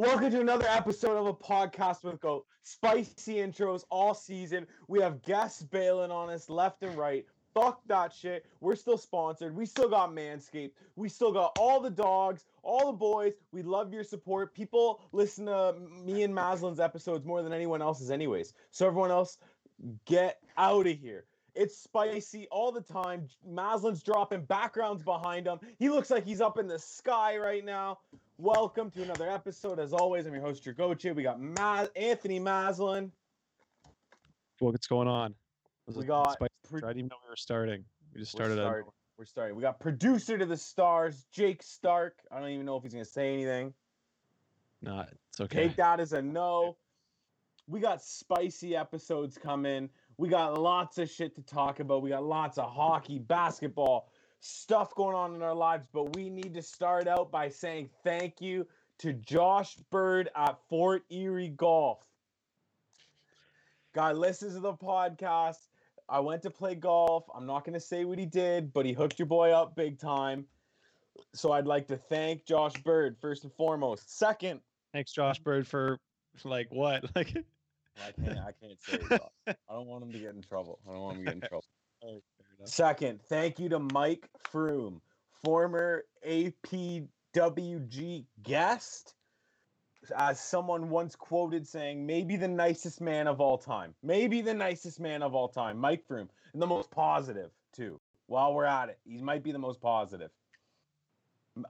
Welcome to another episode of a podcast with Goat. Spicy intros all season. We have guests bailing on us left and right. Fuck that shit. We're still sponsored. We still got Manscaped. We still got all the dogs, all the boys. We love your support. People listen to me and Maslin's episodes more than anyone else's, anyways. So everyone else, get out of here. It's spicy all the time. Maslin's dropping backgrounds behind him. He looks like he's up in the sky right now. Welcome to another episode. As always, I'm your host, Jergoche. We got Ma- Anthony Maslin. What's going on? We got pro- I didn't even know we were starting. We just We're started. starting. We're starting. We got producer to the stars, Jake Stark. I don't even know if he's gonna say anything. Not. It's okay. Take that as a no. We got spicy episodes coming. We got lots of shit to talk about. We got lots of hockey, basketball, stuff going on in our lives. But we need to start out by saying thank you to Josh Bird at Fort Erie Golf. Guy listens to the podcast. I went to play golf. I'm not going to say what he did, but he hooked your boy up big time. So I'd like to thank Josh Bird first and foremost. Second, Thanks, Josh Bird, for like what? Like. I can't. I can't say. It, I don't want him to get in trouble. I don't want him to get in trouble. Second, thank you to Mike Froome, former APWG guest. As someone once quoted saying, maybe the nicest man of all time. Maybe the nicest man of all time. Mike Froome. And the most positive, too. While we're at it, he might be the most positive.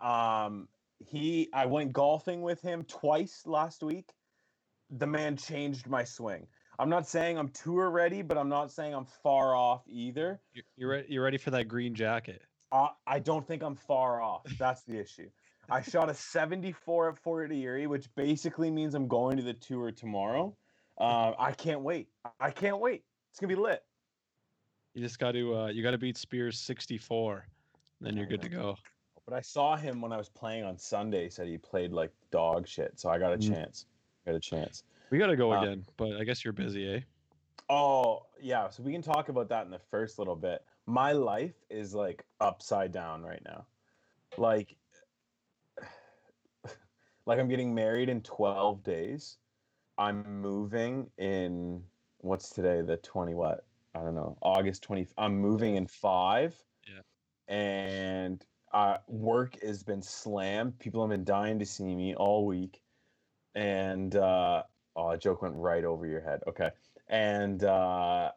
Um, he I went golfing with him twice last week. The man changed my swing. I'm not saying I'm tour ready, but I'm not saying I'm far off either. You're, you're ready. You're ready for that green jacket. I, I don't think I'm far off. That's the issue. I shot a 74 at Fort Erie, which basically means I'm going to the tour tomorrow. Uh, I can't wait. I can't wait. It's gonna be lit. You just got to. Uh, you got to beat Spears 64. Then you're good to go. But I saw him when I was playing on Sunday. Said he played like dog shit, so I got a Mm. chance. Got a chance. We got to go Uh, again, but I guess you're busy, eh? Oh yeah, so we can talk about that in the first little bit. My life is like upside down right now. Like like I'm getting married in 12 days. I'm moving in what's today the 20 what? I don't know. August 20 I'm moving in 5. Yeah. And uh work has been slammed. People have been dying to see me all week. And uh oh, a joke went right over your head. Okay. And uh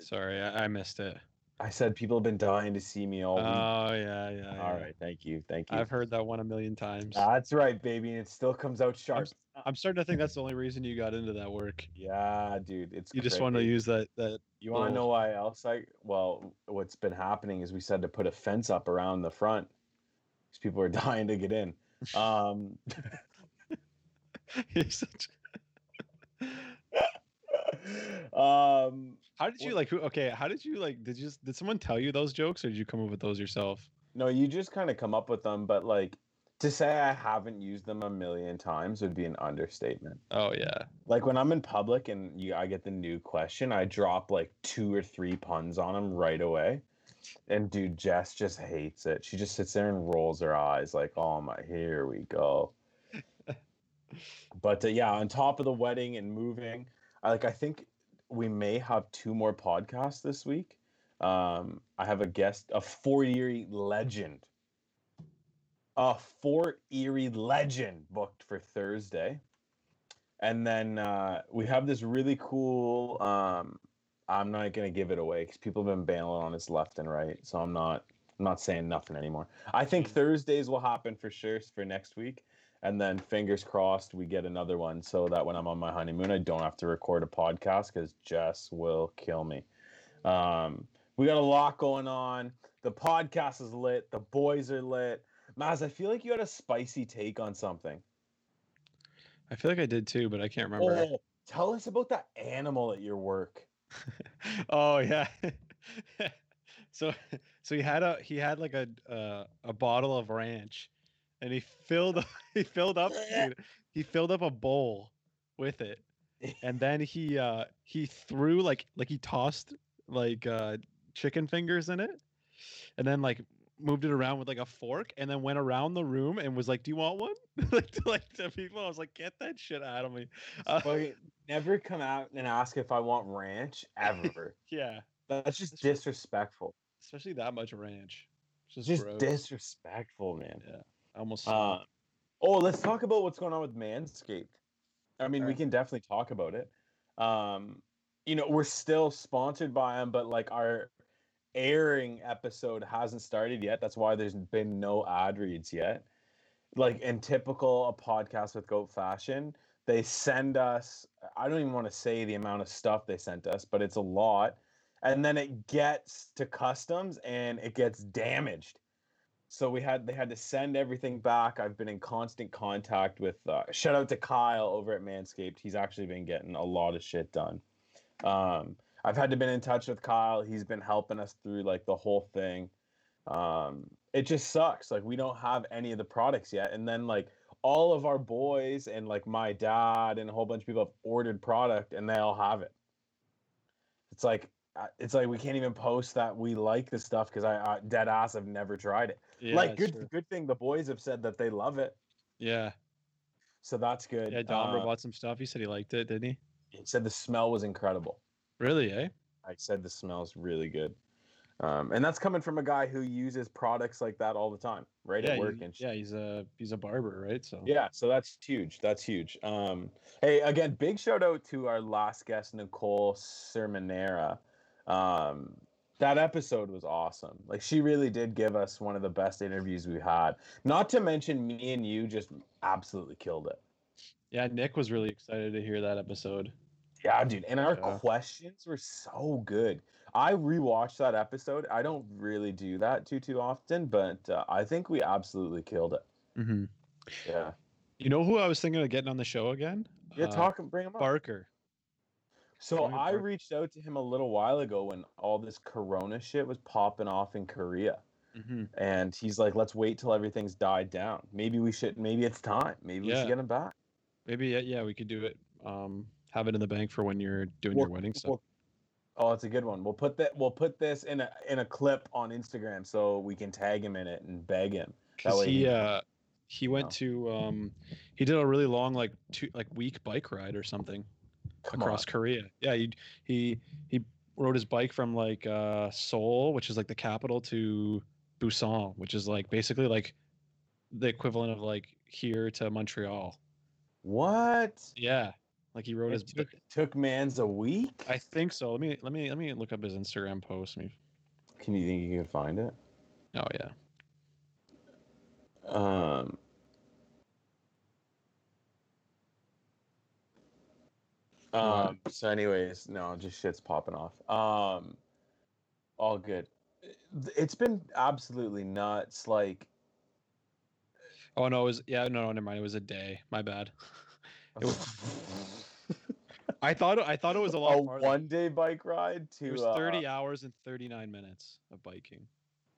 Sorry, I, I missed it. I said people have been dying to see me all week. Oh yeah, yeah. All yeah. right, thank you, thank you. I've heard that one a million times. That's right, baby, and it still comes out I'm, sharp. s- I'm starting to think that's the only reason you got into that work. Yeah, dude, it's You just want to use that that. You want to know why else? I well, what's been happening is we said to put a fence up around the front because people are dying to get in. Um, You're such- um, How did you like? Who? Okay, how did you like? Did you just did someone tell you those jokes, or did you come up with those yourself? no, you just kind of come up with them, but like to say I haven't used them a million times would be an understatement. Oh yeah, like when I'm in public and you, I get the new question, I drop like two or three puns on them right away. And dude, Jess just hates it. She just sits there and rolls her eyes like, "Oh my, here we go." but uh, yeah, on top of the wedding and moving, I like I think we may have two more podcasts this week. Um, I have a guest, a Fort Erie legend, a Fort Erie legend booked for Thursday. And then uh, we have this really cool um, i'm not going to give it away because people have been bailing on us left and right so i'm not i'm not saying nothing anymore. I think thursdays will happen for sure for next week and then fingers crossed we get another one so that when i'm on my honeymoon i don't have to record a podcast because jess will kill me um, we got a lot going on the podcast is lit the boys are lit maz i feel like you had a spicy take on something I feel like I did too, but I can't remember. Oh, tell us about that animal at your work. oh yeah. so so he had a he had like a uh, a bottle of ranch, and he filled he filled up dude, he filled up a bowl with it, and then he uh he threw like like he tossed like uh chicken fingers in it, and then like moved it around with like a fork and then went around the room and was like, "Do you want one?" like to like to people. I was like, "Get that shit out of me." Uh, Fucking never come out and ask if I want ranch ever. yeah, That's just true. disrespectful. especially that much ranch. It's just, Just disrespectful, man. I almost. Uh, oh, let's talk about what's going on with Manscaped. I mean, we can definitely talk about it. Um, you know, we're still sponsored by them, but like our airing episode hasn't started yet. That's why there's been no ad reads yet. Like in typical a podcast with Goat fashion, they send us. I don't even want to say the amount of stuff they sent us, but it's a lot. And then it gets to customs and it gets damaged so we had they had to send everything back. I've been in constant contact with uh, shout out to kyle over at manscaped. He's actually been getting a lot of shit done. Um, i've had to been in touch with kyle. He's been helping us through like the whole thing. Um, it just sucks. Like we don't have any of the products yet. And then like all of our boys and like my dad and a whole bunch of people have ordered product and they all have it. It's like it's like we can't even post that we like the stuff because I, I dead ass have never tried it yeah, like good true. good thing the boys have said that they love it Yeah, so that's good yeah. Dom uh, bought some stuff. He said he liked it, didn't he? he said the smell was incredible Really? Eh? i said the smells really good um, and that's coming from a guy who uses products like that all the time right Yeah. at work and yeah. He's a he's a barber, right? So. yeah so that's huge that's huge um, hey again big shout out to our last guest nicole sermonera um, that episode was awesome like she really did give us one of the best interviews we had not to mention me and you just absolutely killed it Yeah. Nick was really excited to hear that episode. Yeah, dude. And our Yeah. questions were so good. I rewatched that episode. I don't really do that too too often, but uh, I think we absolutely killed it. Mm-hmm. Yeah. You know who I was thinking of getting on the show again? Yeah, Uh, talk and bring him up. Barker. So I reached out to him a little while ago when all this corona shit was popping off in Korea. Mm-hmm. And he's like, let's wait till everything's died down. Maybe we should maybe it's time. Maybe we should get him back. Maybe yeah, yeah, we could do it. Um, have it in the bank for when you're doing We'll- your wedding stuff. we'll- Oh, it's a good one. We'll put that we'll put this in a in a clip on Instagram so we can tag him in it and beg him. that way he he- uh he went know. to um he did a really long like two like week bike ride or something Come across on. Korea. Yeah, he he he rode his bike from like uh Seoul, which is like the capital, to Busan, which is like basically like the equivalent of like here to Montreal. What? Yeah, like he rode his. It took, took man's a week? I think so. Let me let me let me look up his Instagram post. Let me. Can you think you can find it? Oh yeah. Um. Um. So, anyways, no, just shit's popping off. Um. All good. It's been absolutely nuts. Like, Oh no, it was yeah no no never mind. It was a day. My bad. It was- I thought it- I thought it was a lot a farther. one-day bike ride to It was uh, 30 hours and 39 minutes of biking,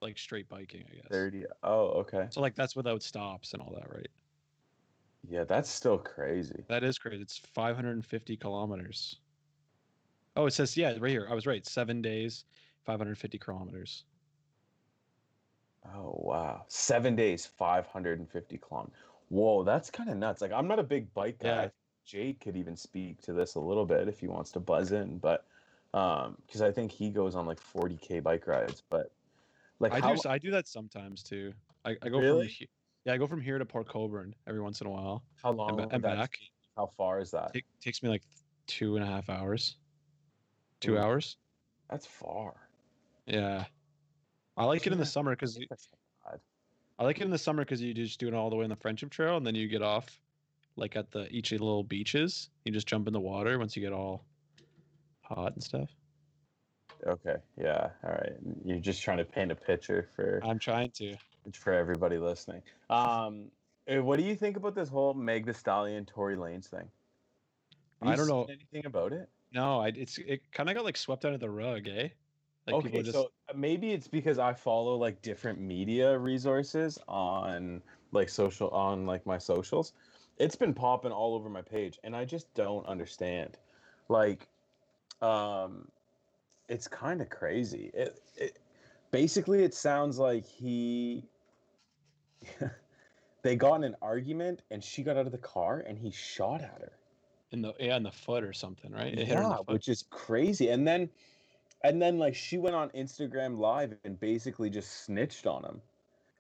like straight biking, I guess. 30. Oh, okay. So like that's without stops and all that, right? Yeah, that's still crazy. That is crazy. It's 550 kilometers. Oh, it says yeah, right here. I was right. Seven days, 550 kilometers. Oh wow, seven days, five hundred and fifty kilometers. Whoa, that's kind of nuts. Like I'm not a big bike guy. Yeah. Jake could even speak to this a little bit if he wants to buzz in, but um, because I think he goes on like 40k bike rides. But like, I how, do. I do that sometimes too. I, I go Really? from yeah, I go from here to Port Colborne every once in a while how long and, and back. How far is that? It takes me like two and a half hours. Two Ooh. hours. That's far. Yeah. I like it in the summer because That's not bad. I like it in the summer because you just do it all the way in the Friendship Trail, and then you get off, like at the each of the little beaches. You just jump in the water once you get all hot and stuff. Okay, yeah, all right. You're just trying to paint a picture for I'm trying to. For everybody listening. Um, eh, what do you think about this whole Meg the Stallion Tory Lanez thing? I don't know. anything about it. No, I it's it kind of got like swept under the rug, eh? Like okay, so uh, maybe it's because I follow like different media resources on like social on like my socials. It's been popping all over my page, and I just don't understand. Like, um, it's kind of crazy. It, it basically it sounds like he they got in an argument and she got out of the car and he shot at her in the yeah in the foot or something, right? It hit her in yeah which is crazy and then and then like she went on instagram live and basically just snitched on him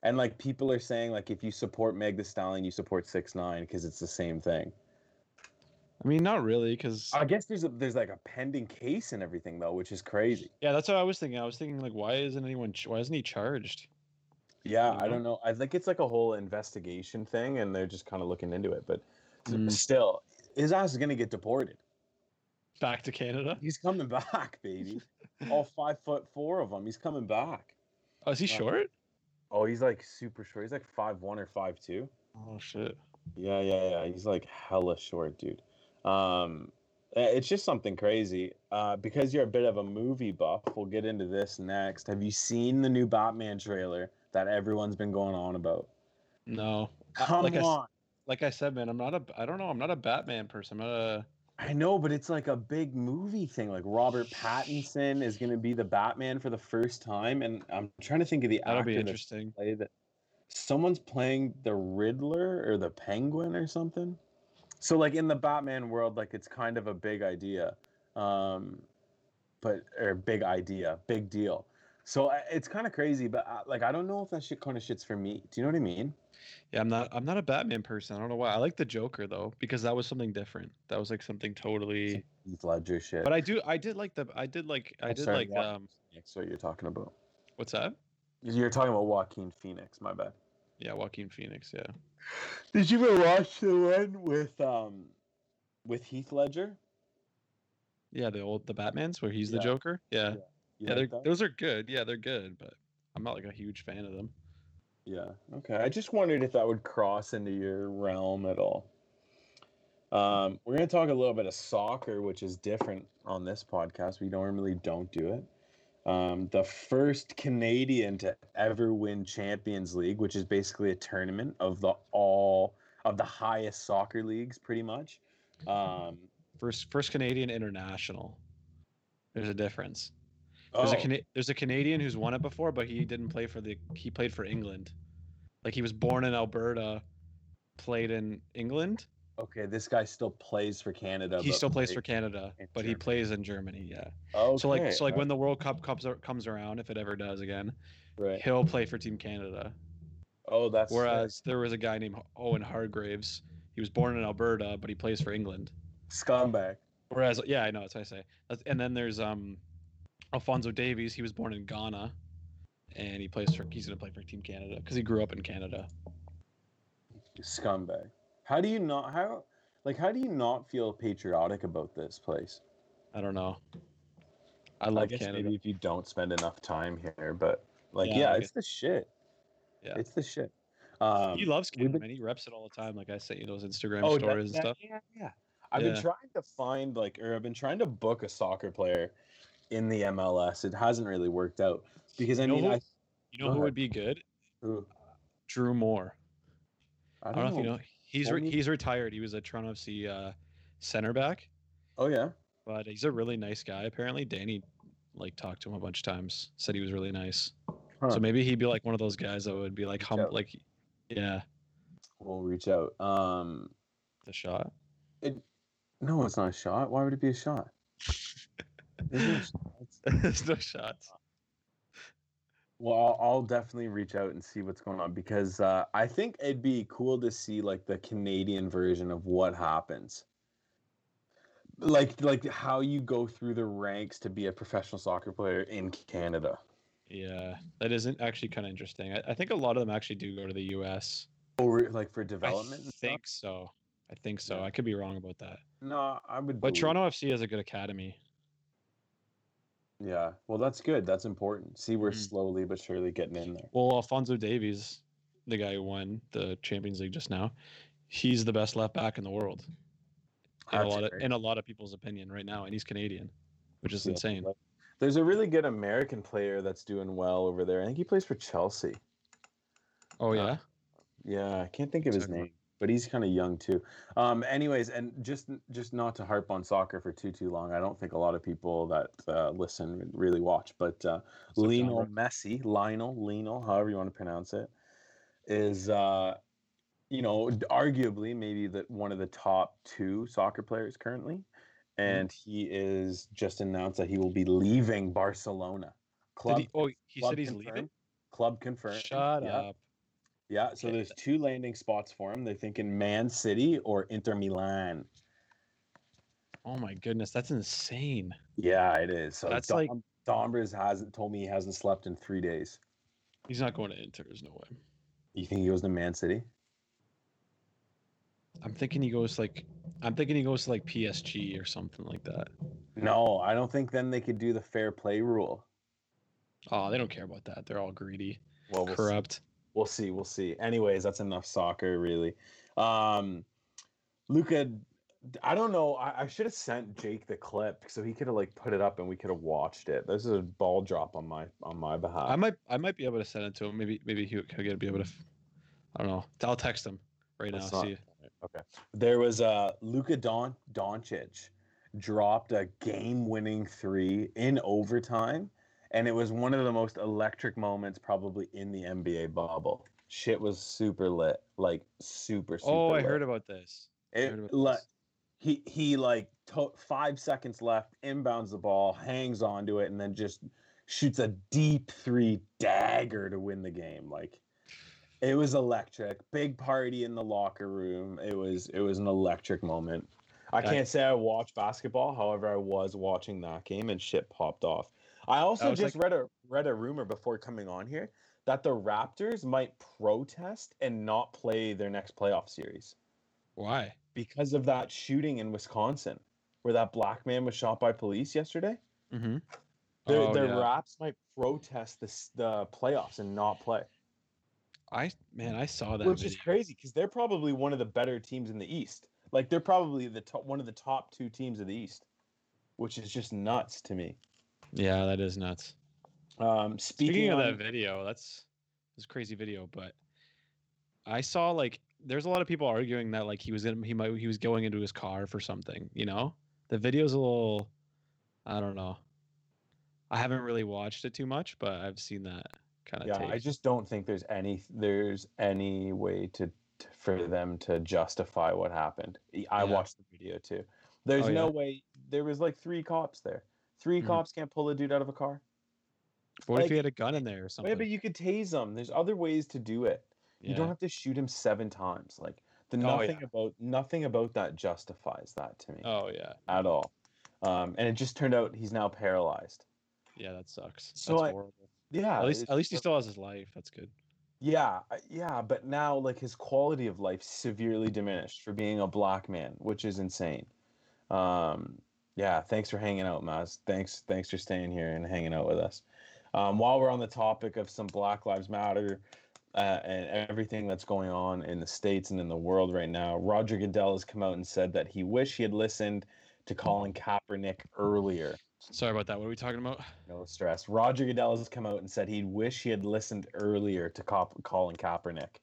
and like people are saying like if you support meg the stallion you support six nine because it's the same thing I mean, not really, because i guess there's a there's like a pending case and everything though which is crazy yeah, that's what I was thinking. I was thinking like, why isn't anyone? ch- Why isn't he charged? Yeah, you I don't know. I think it's like a whole investigation thing, and they're just kind of looking into it. But Mm. still, his ass is gonna get deported. Back to Canada? He's coming back, baby. All five foot four of them. He's coming back. Oh, is he Uh, short? Oh, he's like super short. He's like five one or five two. Oh shit. Yeah, yeah, yeah. He's like hella short, dude. Um, it's just something crazy. Uh, because you're a bit of a movie buff, we'll get into this next. Have you seen the new Batman trailer that everyone's been going on about? No. Come like I on. Like I said, man, I'm not a. I don't know. I'm not a Batman person. I'm not a. I know, but it's like a big movie thing. Like Robert Pattinson is going to be the Batman for the first time, and I'm trying to think of the That'll actor be that's interesting. played that. Someone's playing the Riddler or the Penguin or something. So, like in the Batman world, like it's kind of a big idea, um, but or big idea, big deal. So it's kind of crazy, but uh, like I don't know if that shit kind of shit's for me. Do you know what I mean? Yeah, I'm not. I'm not a Batman person. I don't know why. I like the Joker though because that was something different. That was like something totally. Heath Ledger shit. But I do. I did like the. I did like. I I'm did sorry, like. what? Um. That's what you're talking about. What's that? You're talking about Joaquin Phoenix. My bad. Yeah, Joaquin Phoenix. Yeah. Did you ever watch the one with um with Heath Ledger? Yeah, the old the Batman's where he's the Yeah. Joker. Yeah. You Yeah, like those are good. Yeah, they're good, but I'm not like a huge fan of them. Yeah. Okay. I just wondered if that would cross into your realm at all. Um, we're gonna talk a little bit of soccer, which is different on this podcast. We normally don't do it. Um, the first Canadian to ever win Champions League, which is basically a tournament of the all of the highest soccer leagues, pretty much. Um, First, first Canadian international. There's a difference. There's a oh, Cana- there's a Canadian who's won it before, but he didn't play for the. He played for England. Like he was born in Alberta, played in England. okay, this guy still plays for Canada. he still plays for Canada, but he plays in Germany. Yeah. Okay. So like, so like when the World Cup comes comes around, if it ever does again, right. he'll play for Team Canada. Oh, that's sick. Whereas there was a guy named Owen Hargreaves. He was born in Alberta, but he plays for England. scumbag. Whereas, yeah, I know that's what I say. And then there's um, Alfonso Davies. He was born in Ghana, and he plays for. He's gonna play for Team Canada because he grew up in Canada. Scumbag. How do you not how like how do you not feel patriotic about this place? I don't know. I I love guess Canada. maybe if you don't spend enough time here, but like Yeah, yeah, I it's the shit. Yeah. It's the shit. Um, he loves Canada, been-. He reps it all the time. Like I sent you those Instagram oh, that- stories and that- stuff. Yeah, yeah. I've been trying to find like or I've been trying to book a soccer player in the MLS. It hasn't really worked out because I You know mean who- I You know who ahead. would be good? who- Drew Moor. I I don't, don't know if you know. He's re- he's retired. He was a Toronto FC uh, center back, Oh yeah. but he's a really nice guy. Apparently, Danny like talked to him a bunch of times. Said he was really nice. Huh. So maybe he'd be like one of those guys that would be like hum like, yeah, We'll reach out. Um the shot. no, it's not a shot. Why would it be a shot? There's no shots. There's no shots. Well, I'll, I'll definitely reach out and see what's going on because uh, I think it'd be cool to see like the Canadian version of what happens. Like like how you go through the ranks to be a professional soccer player in Canada. Yeah, that isn't actually kind of interesting. I, I think a lot of them actually do go to the U.S. Or like for development. I think so. I think so. I could be wrong about that. No, I would. But Toronto FC has a good academy. Yeah, well, that's good. That's important. See, we're Mhm. slowly but surely getting in there. Well, Alfonso Davies, the guy who won the Champions League just now, he's the best left back in the world. In a lot of in a lot of people's opinion right now, and he's Canadian, which is Yeah, insane. There's a really good American player that's doing well over there. I think he plays for Chelsea. Oh Uh, yeah, Yeah, I can't think of his name. But he's kind of young too. Um, anyways, and just just not to harp on soccer for too too long. I don't think a lot of people that uh, listen really watch, but uh, Lionel Messi, Lionel, Lionel, however you want to pronounce it, is uh, you know arguably maybe the one of the top two soccer players currently, Mm-hmm. and he is just announced that he will be leaving Barcelona. Did he, oh, he club said he's confirmed. leaving. Club confirmed. Shut yeah. up. Yeah, so there's two landing spots for him. They're thinking Man City or Inter Milan. Oh my goodness, that's insane. Yeah, it is. So That's Dom, like- Dombers hasn't told me he hasn't slept in three days. He's not going to Inter. There's no way. You think he goes to Man City? I'm thinking he goes like, I'm thinking he goes to like PSG or something like that. No, I don't think then they could do the fair play rule. Oh, they don't care about that. They're all greedy, Well, we'll corrupt. We'll see. We'll see. Anyways, that's enough soccer, really. Um, Luka, I don't know. I, I should have sent Jake the clip so he could have like put it up and we could have watched it. This is a ball drop on my on my behalf. I might, I might be able to send it to him. Maybe, maybe he'll, he'll be able to. I don't know. I'll text him right now. not- See. Okay. There was uh Luka Don Doncic dropped a game-winning three in overtime, and it was one of the most electric moments probably in the NBA bubble. Shit was super lit, like super. super Oh, I lit. heard about this. It. about Like this. he he like to- five seconds left, inbounds the ball, hangs onto it, and then just shoots a deep three dagger to win the game. Like it was electric. Big party in the locker room. It was it was an electric moment. I can't say I watched basketball, however, I was watching that game and shit popped off. I also was just like- read a read a rumor before coming on here that the Raptors might protest and not play their next playoff series Why? because of that shooting in Wisconsin, where that black man was shot by police yesterday. Mm-hmm. The, Oh, the yeah. Raps might protest this, the playoffs and not play, I man, I saw that. which is crazy because they're probably one of the better teams in the East. Like they're probably the top, one of the top two teams of the East, which is just nuts to me. Yeah, that is nuts. Um, speaking, Speaking of on- that video, that's it's a crazy video, but I saw like there's a lot of people arguing that like he was in he might he was going into his car for something, you know? The video's a little I don't know. I haven't really watched it too much, but I've seen that kind of yeah, I just don't think there's any there's any way to t- for them to justify what happened. I Yeah. watched the video too. There's Oh, no yeah? way. There was like three cops there. 3 Mhm. cops can't pull a dude out of a car. What if like- he had a gun in there or something? Yeah, but you could tase him. There's other ways to do it. You don't have to shoot him seven times. Like the Oh, nothing yeah. about nothing about that justifies that to me Oh yeah. at all. Um, and it just turned out he's now paralyzed. Yeah, that sucks. So That's I- horrible. Yeah, At least at least he still has his life. That's good. Yeah, yeah, but now like his quality of life severely diminished for being a black man, which is insane. Um, yeah, thanks for hanging out, Maz. Thanks, thanks for staying here and hanging out with us. Um, while we're on the topic of some Black Lives Matter uh, and everything that's going on in the states and in the world right now, Roger Goodell has come out and said that he wished he had listened to Colin Kaepernick earlier. Sorry about that. What are we talking about? No stress. Roger Goodell has come out and said he'd wish he had listened earlier to Cop- Colin Kaepernick.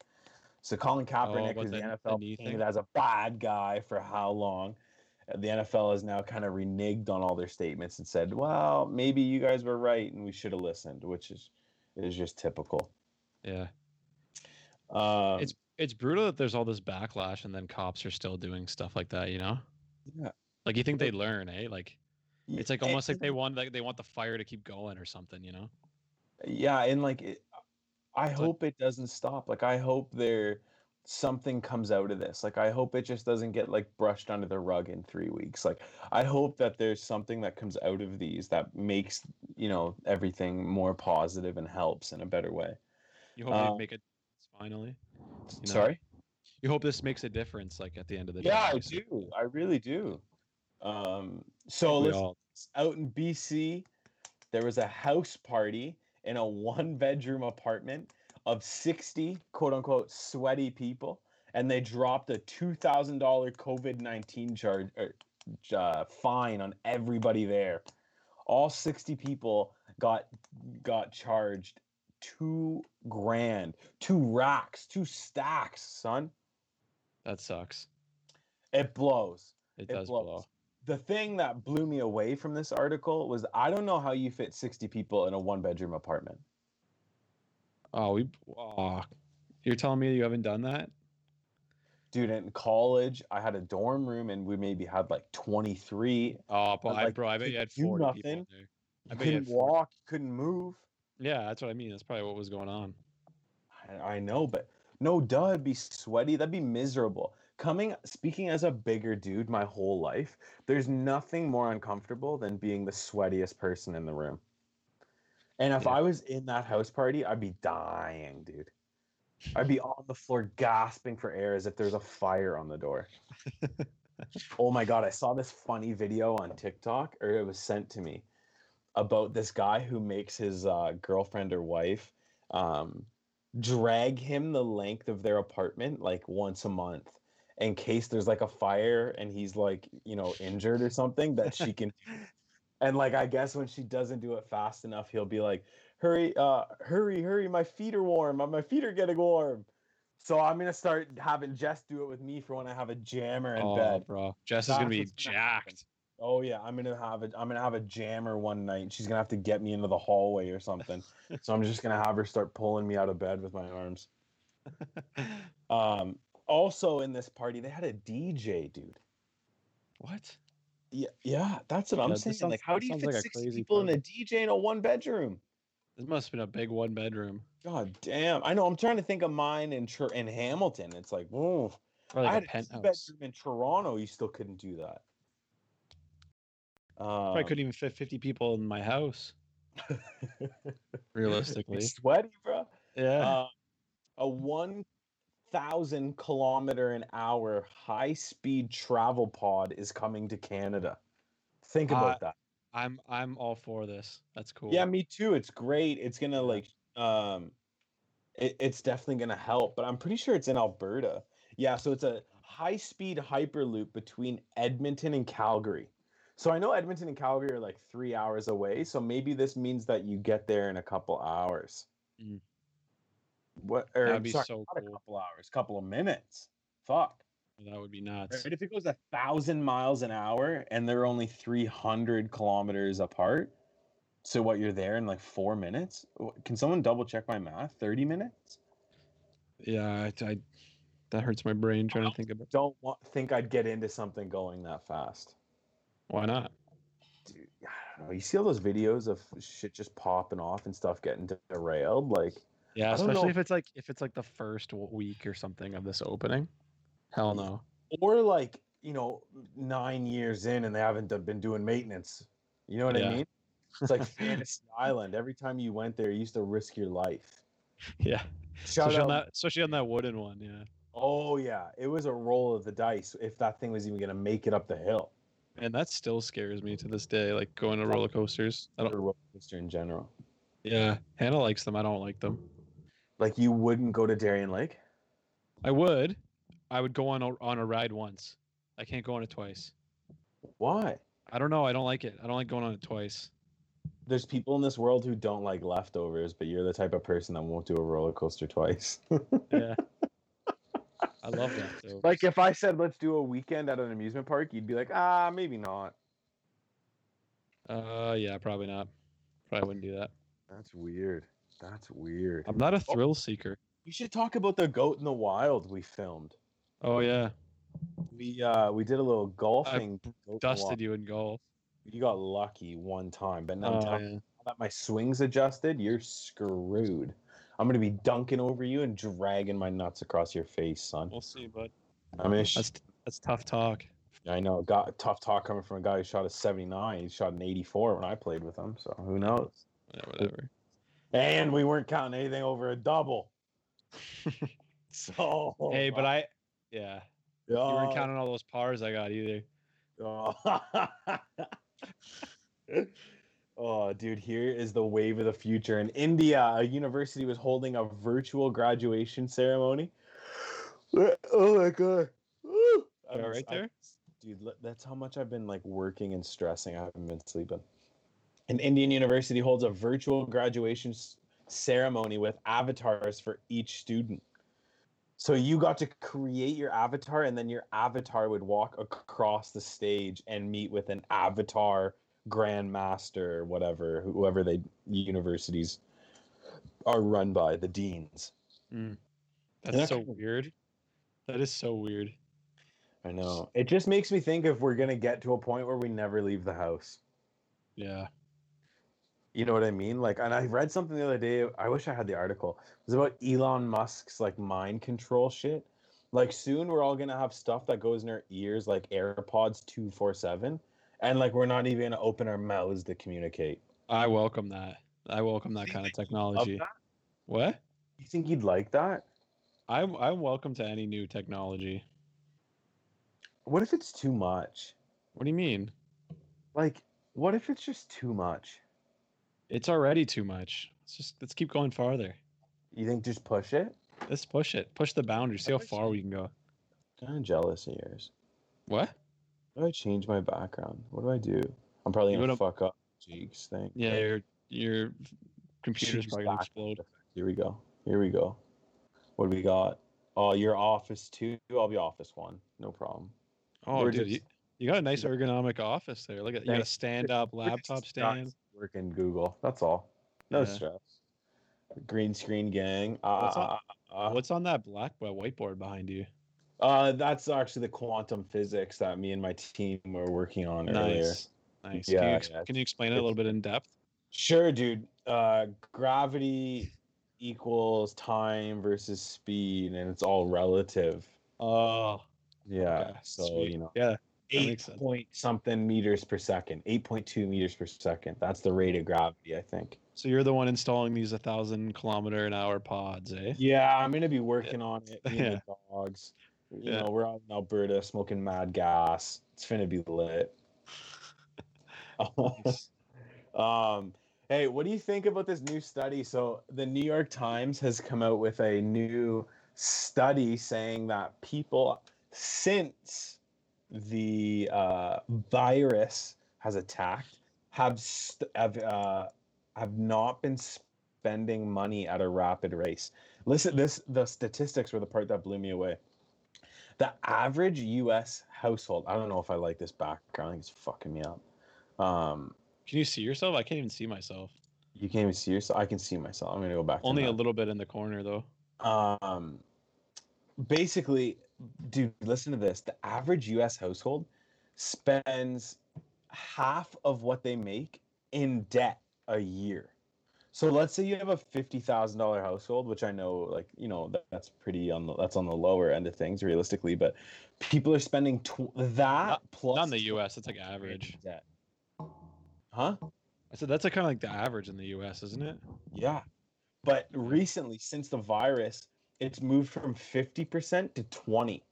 So Colin Kaepernick, about is the, the- NFL painted as a bad guy for how long? The NFL has now kind of reneged on all their statements and said, "Well, maybe you guys were right and we should have listened," which is is just typical. Yeah. Um, it's it's brutal that there's all this backlash and then cops are still doing stuff like that, you know? yeah, Like you think they'd learn, eh? Like it's like almost like they want like they want the fire to keep going or something, you know? yeah and like it, i like- hope it doesn't stop like i hope there something comes out of this like i hope it just doesn't get like brushed under the rug in three weeks like i hope that there's something that comes out of these that makes you know everything more positive and helps in a better way You hope Uh, they make it finally. you know? sorry You hope this makes a difference like at the end of the yeah day. i do i really do um so listen out in BC, there was a house party in a one bedroom apartment of 60 quote unquote sweaty people, and they dropped a $2,000 COVID 19 charge er, uh, fine on everybody there. All 60 people got got charged two grand, two racks, two stacks, son. That sucks. It blows. It, It does blows. blow. The thing that blew me away from this article was I don't know how you fit 60 people in a one bedroom apartment. Oh, we. Oh, you're telling me you haven't done that? Dude, in college, I had a dorm room and we maybe had like 23. Oh, but I, like, bro, I bet you had do 40 people. nothing. There. You I bet you couldn't 40. walk, couldn't move. Yeah, that's what I mean. That's probably what was going on. I, I know, but no, duh, it'd be sweaty. That'd be miserable. Coming, speaking as a bigger dude my whole life, there's nothing more uncomfortable than being the sweatiest person in the room. And if Yeah. I was in that house party, I'd be dying, dude. I'd be on the floor gasping for air as if there's a fire on the door. oh my god, I saw this funny video on TikTok, or it was sent to me, about this guy who makes his uh, girlfriend or wife um, drag him the length of their apartment like once a month in case there's like a fire and he's like you know injured or something that she can and like i guess when she doesn't do it fast enough he'll be like hurry uh hurry hurry my feet are warm my feet are getting warm so i'm gonna start having jess do it with me for when i have a jammer in oh, bed bro, Jess is gonna be what's gonna jacked. Oh yeah, I'm gonna have a I'm gonna have a jammer one night. She's gonna have to get me into the hallway or something. so I'm just gonna have her start pulling me out of bed with my arms. Um, also in this party, they had a DJ, dude. what? Yeah, yeah, that's what I'm saying. sounds- like, how do you fit like a 60 crazy people in a. DJ in a one bedroom? This must have been a big one bedroom. God damn! I know. I'm trying to think of mine in in Hamilton. It's like, whoa. Or I like had a a penthouse. bedroom in Toronto. You still couldn't do that. Um, I couldn't even fit 50 people in my house. Realistically. Sweaty, bro. Yeah. Uh, a 1,000 kilometer an hour high speed travel pod is coming to Canada. Think about that. I'm I'm all for this. That's cool. Yeah, me too. It's great. It's gonna like um, it, it's definitely gonna help. But I'm pretty sure it's in Alberta. Yeah, so it's a high speed hyperloop between Edmonton and Calgary. So I know Edmonton and Calgary are like three hours away. So maybe this means that you get there in a couple hours. Mm. What? Or, That'd be sorry, so not a couple hours, couple of minutes. Fuck. That would be nuts. Right? If it goes a thousand miles an hour and they're only 300 kilometers apart, so what you're there in like four minutes? Can someone double check my math? 30 minutes? Yeah, I, I that hurts my brain trying to think about Don't want, think I'd get into something going that fast. why not. Dude, I don't know. You see all those videos of shit just popping off and stuff getting derailed? Like, Yeah, I don't know especially if- it's like if it's like the first week or something of this opening. Hell mm. no. or like, you know, nine years in and they haven't been doing maintenance. You know what Yeah. I mean? It's like Fantasy Island. Every time you went there, you used to risk your life. Yeah. Shout Especially on that especially on that wooden one, yeah. Oh yeah, it was a roll of the dice if that thing was even gonna make it up the hill. And that still scares me to this day, like going to roller coasters. I don't roller coaster in general. yeah. Hannah likes them. I don't like them. Like you wouldn't go to Darien Lake. I would. I would go on a on a ride once. I can't go on it twice. Why? I don't know. I don't like it. I don't like going on it twice. There's people in this world who don't like leftovers, but you're the type of person that won't do a roller coaster twice. Yeah. I love that. Like if I said let's do a weekend at an amusement park, you'd be like, ah, maybe not. Uh, yeah, probably not. Probably wouldn't do that. That's weird. That's weird. I'm not a thrill seeker. We should talk about the goat in the wild we filmed. Oh yeah, We uh we did a little golfing. goat in the dusted wild. you in golf. You got lucky one time, but now Oh, time yeah. that my swings adjusted, you're screwed. I'm gonna be dunking over you and dragging my nuts across your face, son. We'll see, bud. I mean, sh- That's that's tough talk. I know, got tough talk coming from a guy who shot a 79. He shot an 84 when I played with him, so who knows? Yeah, whatever. And we weren't counting anything over a double. So oh hey, but I, yeah, you weren't counting all those pars I got either. oh, dude, here is the wave of the future. In India, a university was holding a virtual graduation ceremony. Oh my god. Woo! You I'm- right there? dude, that's how much I've been like working and stressing. I haven't been sleeping. An Indian university holds a virtual graduation s- ceremony with avatars for each student. So you got to create your avatar, and then your avatar would walk across the stage and meet with an avatar grandmaster, whatever, whoever they universities are run by, the deans. Mm. that That's so kind of- weird. That is so weird. I know. It just makes me think if we're gonna get to a point where we never leave the house. Yeah. You know what I mean? Like, and I read something the other day. I wish I had the article. It was about Elon Musk's like mind control shit. Like, soon we're all gonna have stuff that goes in our ears, like AirPods two four seven, and like we're not even gonna open our mouths to communicate. I welcome that. I welcome that kind of think you'd love technology. What? You think you'd like that? I'm I'm welcome to any new technology. What if it's too much? What do you mean? Like, what if it's just too much? It's already too much. Let's just let's keep going farther. You think just push it? Let's push it. Push the boundaries. See how far we can go. Kind of jealous of yours. What? How do I change my background? What do I do? I'm probably gonna wanna- fuck up Cheeks thing. Yeah, your your computer's Cheeks probably gonna explode. Here we go. Here we go. What do we got? Oh, your office two. I'll be office one. No problem. Oh, We're dude, just- you, you got a nice ergonomic office there. Look at you got a stand-up laptop stand. In Google. That's all. No Yeah. stress. Green screen gang. Uh, What's uh, on- uh, uh, What's on that black uh, whiteboard behind you? uh, that's actually the quantum physics that me and my team were working on earlier. Nice, nice. can, you, Yeah, ex- yeah, can you explain it a little bit in depth? Sure, dude. Uh, gravity equals time versus speed, and it's all relative. Oh, Yeah. okay, so sweet. you know, yeah, eight point something meters per second, eight point two meters per second. That's the rate of gravity, I think. So you're the one installing these a thousand kilometer an hour pods, eh? Yeah, I'm gonna be working on it. Yeah. the dogs. You Yeah. know, we're out in Alberta smoking mad gas. It's gonna be lit. Um, hey, what do you think about this new study? So, the New York Times has come out with a new study saying that people, since the uh, virus has attacked, have st- have uh, have not been spending money at a rapid race. Listen, this the statistics were the part that blew me away. The average U.S. household. I don't know if I like this background. I think it's fucking me up. Um, Can you see yourself? I can't even see myself. you can't even see yourself. I can see myself. I'm gonna go back. to Only a little bit in the corner though. Um, basically, dude, listen to this. The average U.S. household spends half of what they make in debt a year. So let's say you have a fifty thousand dollar household, which I know, like you know, that, that's pretty on the that's on the lower end of things, realistically. But people are spending tw- that Not- plus Not in the U.S. It's like average. debt. Huh? I said that's like kind of like the average in the U.S., isn't it? Yeah. But recently, since the virus, it's moved from 50% to 20.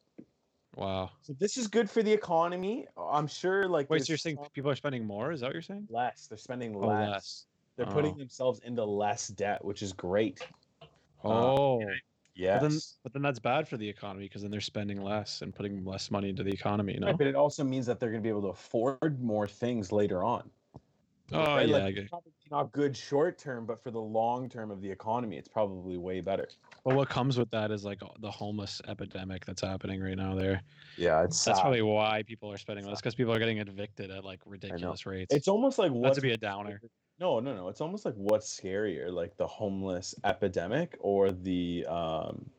Wow. So this is good for the economy. I'm sure like Wait, so you're saying some- people are spending more? Is that what you're saying? less. They're spending Oh, less. less. They're putting Oh. themselves into less debt, which is great. Oh, Yes. but then but then that's bad for the economy because then they're spending less and putting less money into the economy. You know? Right, but it also means that they're going to be able to afford more things later on. Oh right? yeah, Like, probably not good short term, but for the long term of the economy, it's probably way better. But what comes with that is like the homeless epidemic that's happening right now. There, Yeah, it's that's sad. probably why people are spending less because people are getting evicted at like ridiculous rates. It's almost like what to be a downer. No, no, no. It's almost like what's scarier, like the homeless epidemic or the um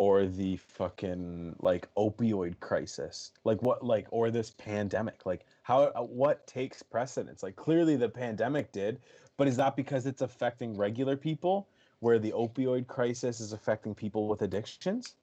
or the fucking like opioid crisis. Like what like or this pandemic. Like how uh, what takes precedence? Like clearly the pandemic did, but is that because it's affecting regular people where the opioid crisis is affecting people with addictions?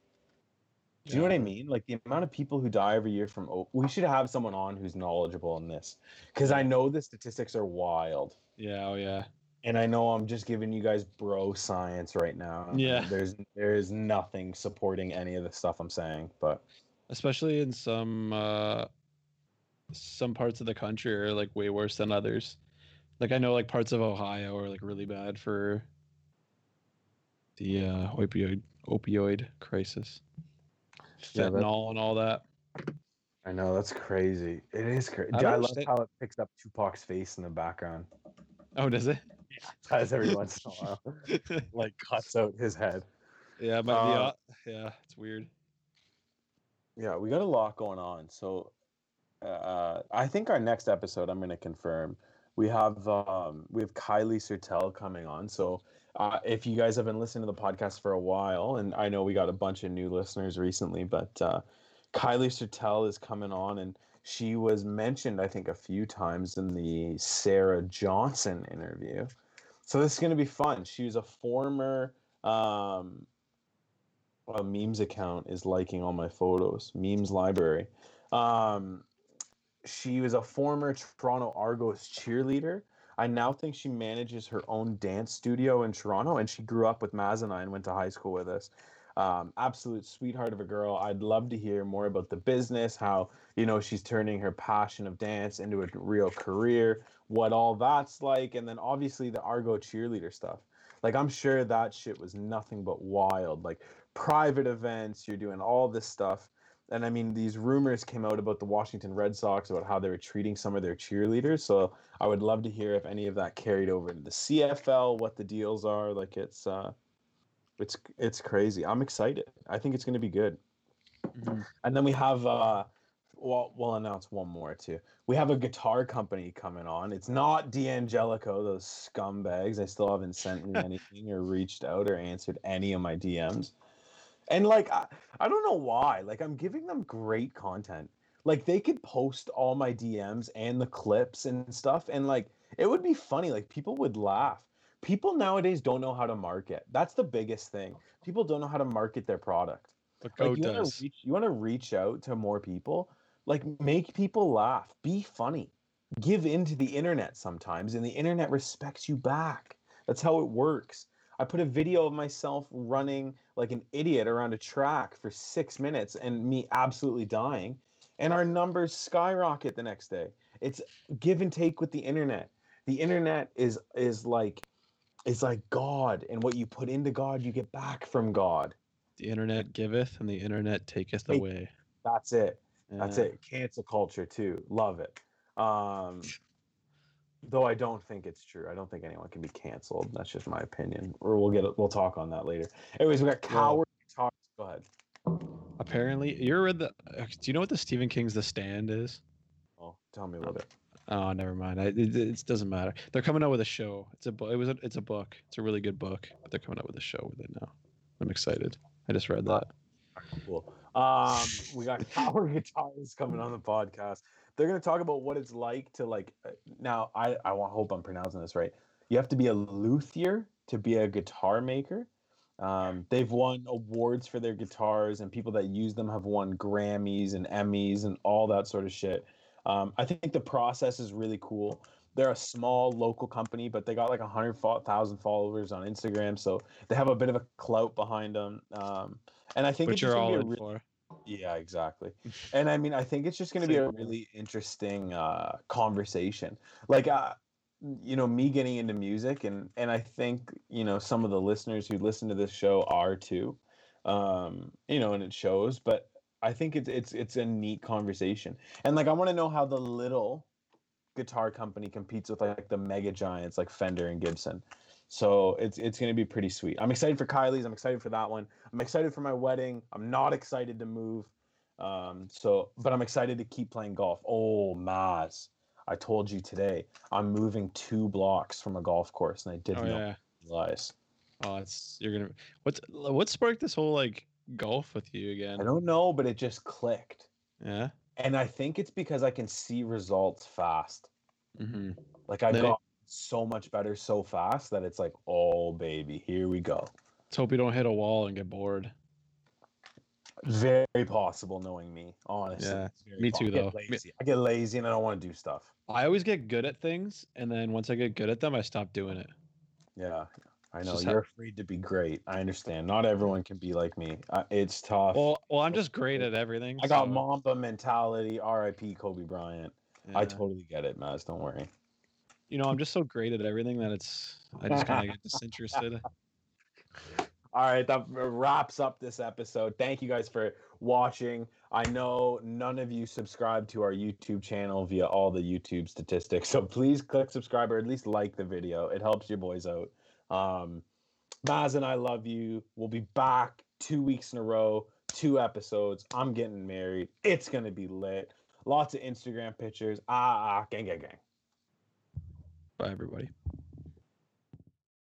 Do you know what I mean? Like the amount of people who die every year from op- we should have someone on who's knowledgeable in this because I know the statistics are wild, Yeah. Oh yeah. And I know I'm just giving you guys bro science right now. Yeah. there's there's nothing supporting any of the stuff I'm saying, but Especially in some uh, some parts of the country are like way worse than others. Like I know like parts of Ohio are like really bad for the uh, opioid opioid crisis, Yeah, fentanyl and all that. I know that's crazy. It is crazy. I I, love how it picks up Tupac's face in the background. Oh, does it? As every once in a while, like cuts out his head. Yeah, Uh, the, uh, yeah, it's weird. Yeah, we got a lot going on. So, uh, I think our next episode, I'm going to confirm, we have um, we have Kylie Sertel coming on. So, uh, if you guys have been listening to the podcast for a while, and I know we got a bunch of new listeners recently, but uh, Kylie Sertel is coming on, and she was mentioned, I think, a few times in the Sarah Johnson interview. So this is going to be fun. She was a former um, a memes account is liking all my photos. Memes library. Um, she was a former Toronto Argos cheerleader. I now think she manages her own dance studio in Toronto, and she grew up with Maz and I and went to high school with us. Um, absolute sweetheart of a girl. I'd love to hear more about the business, how you know she's turning her passion of dance into a real career, what all that's like, and then obviously the Argo cheerleader stuff. Like I'm sure that shit was nothing but wild. Like private events, you're doing all this stuff. And I mean, these rumors came out about the Washington Redskins about how they were treating some of their cheerleaders. So I would love to hear if any of that carried over into the CFL, what the deals are. Like it's uh it's it's crazy. I'm excited. I think it's gonna be good. Mhm. And then we have uh well we'll announce one more too. We have a guitar company coming on. It's not D'Angelico, those scumbags. I still haven't sent me anything or reached out or answered any of my DMs. And like I, I don't know why. Like I'm giving them great content. Like they could post all my DMs and the clips and stuff and like it would be funny. Like people would laugh. People nowadays don't know how to market. That's the biggest thing. People don't know how to market their product. Like you want does. to reach you want to reach out to more people. Like make people laugh. Be funny. Give in to the internet sometimes and the internet respects you back. That's how it works. I put a video of myself running like an idiot around a track for 6 minutes and me absolutely dying and our numbers skyrocket the next day. It's give and take with the internet. The internet is is like is like God and what you put into God you get back from God. The internet giveth, and the internet taketh away. That's it. That's Yeah. it. Cancel culture too. Love it. Um, though I don't think it's true. I don't think anyone can be canceled. That's just my opinion. Or we'll get. We'll talk on that later. Anyways, we got coward guitars. Go ahead. Apparently, you're read the. uh, Do you know what the Stephen King's The Stand is? Oh, tell me a little bit. Oh, never mind. I, it, it doesn't matter. They're coming out with a show. It's a book. It was. A, it's a book. It's a really good book. But they're coming out with a show with it now. I'm excited. I just read that. Cool. Um, we got Power guitars coming on the podcast. They're gonna talk about what it's like to like. uh, Now, I I want hope I'm pronouncing this right. You have to be a luthier to be a guitar maker. Um, they've won awards for their guitars, and people that use them have won Grammys and Emmys and all that sort of shit. Um, I think the process is really cool. They're a small local company, but they got like a hundred thousand followers on Instagram, so they have a bit of a clout behind them. Um, and I think But it's you're just gonna all be a in for. yeah, exactly. And I mean, I think it's just going to be a really interesting uh, conversation. Like, uh, you know, me getting into music, and and I think you know some of the listeners who listen to this show are too. Um, you know, and it shows. But I think it's it's it's a neat conversation, and like I want to know how the little guitar company competes with like the mega giants like Fender and Gibson. So it's it's gonna be pretty sweet. I'm excited for Kylie's. I'm excited for that one. I'm excited for my wedding. I'm not excited to move. Um, so but I'm excited to keep playing golf. Oh Maz, I told you today I'm moving two blocks from a golf course and I did Oh not yeah. realize. Oh, it's you're gonna. What's what sparked this whole like golf with you again? I don't know, but it just clicked. Yeah. And I think it's because I can see results fast. Mm-hmm. Like I got so much better so fast that it's like, oh baby, here we go. Let's hope you don't hit a wall and get bored. Very possible, knowing me. Honestly, Yeah, me too, I get though. I get lazy and I don't want to do stuff. I always get good at things, and then once I get good at them, I stop doing it. Yeah, I know you're how- afraid to be great. I understand. Not everyone can be like me. Uh, it's tough. Well, well, I'm just great at everything. I got Mamba mentality. R.I.P. Kobe Bryant. I totally get it, Maz. Don't worry. You know, I'm just so great at everything that it's. I just kind of get disinterested. All right, that wraps up this episode. Thank you guys for watching. I know none of you subscribe to our YouTube channel via all the YouTube statistics, so please click subscribe or at least like the video. It helps your boys out. Um, Maz and I love you. We'll be back two weeks in a row, two episodes. I'm getting married. It's gonna be lit. Lots of Instagram pictures. Ah, ah, gang, gang, gang. Bye, everybody.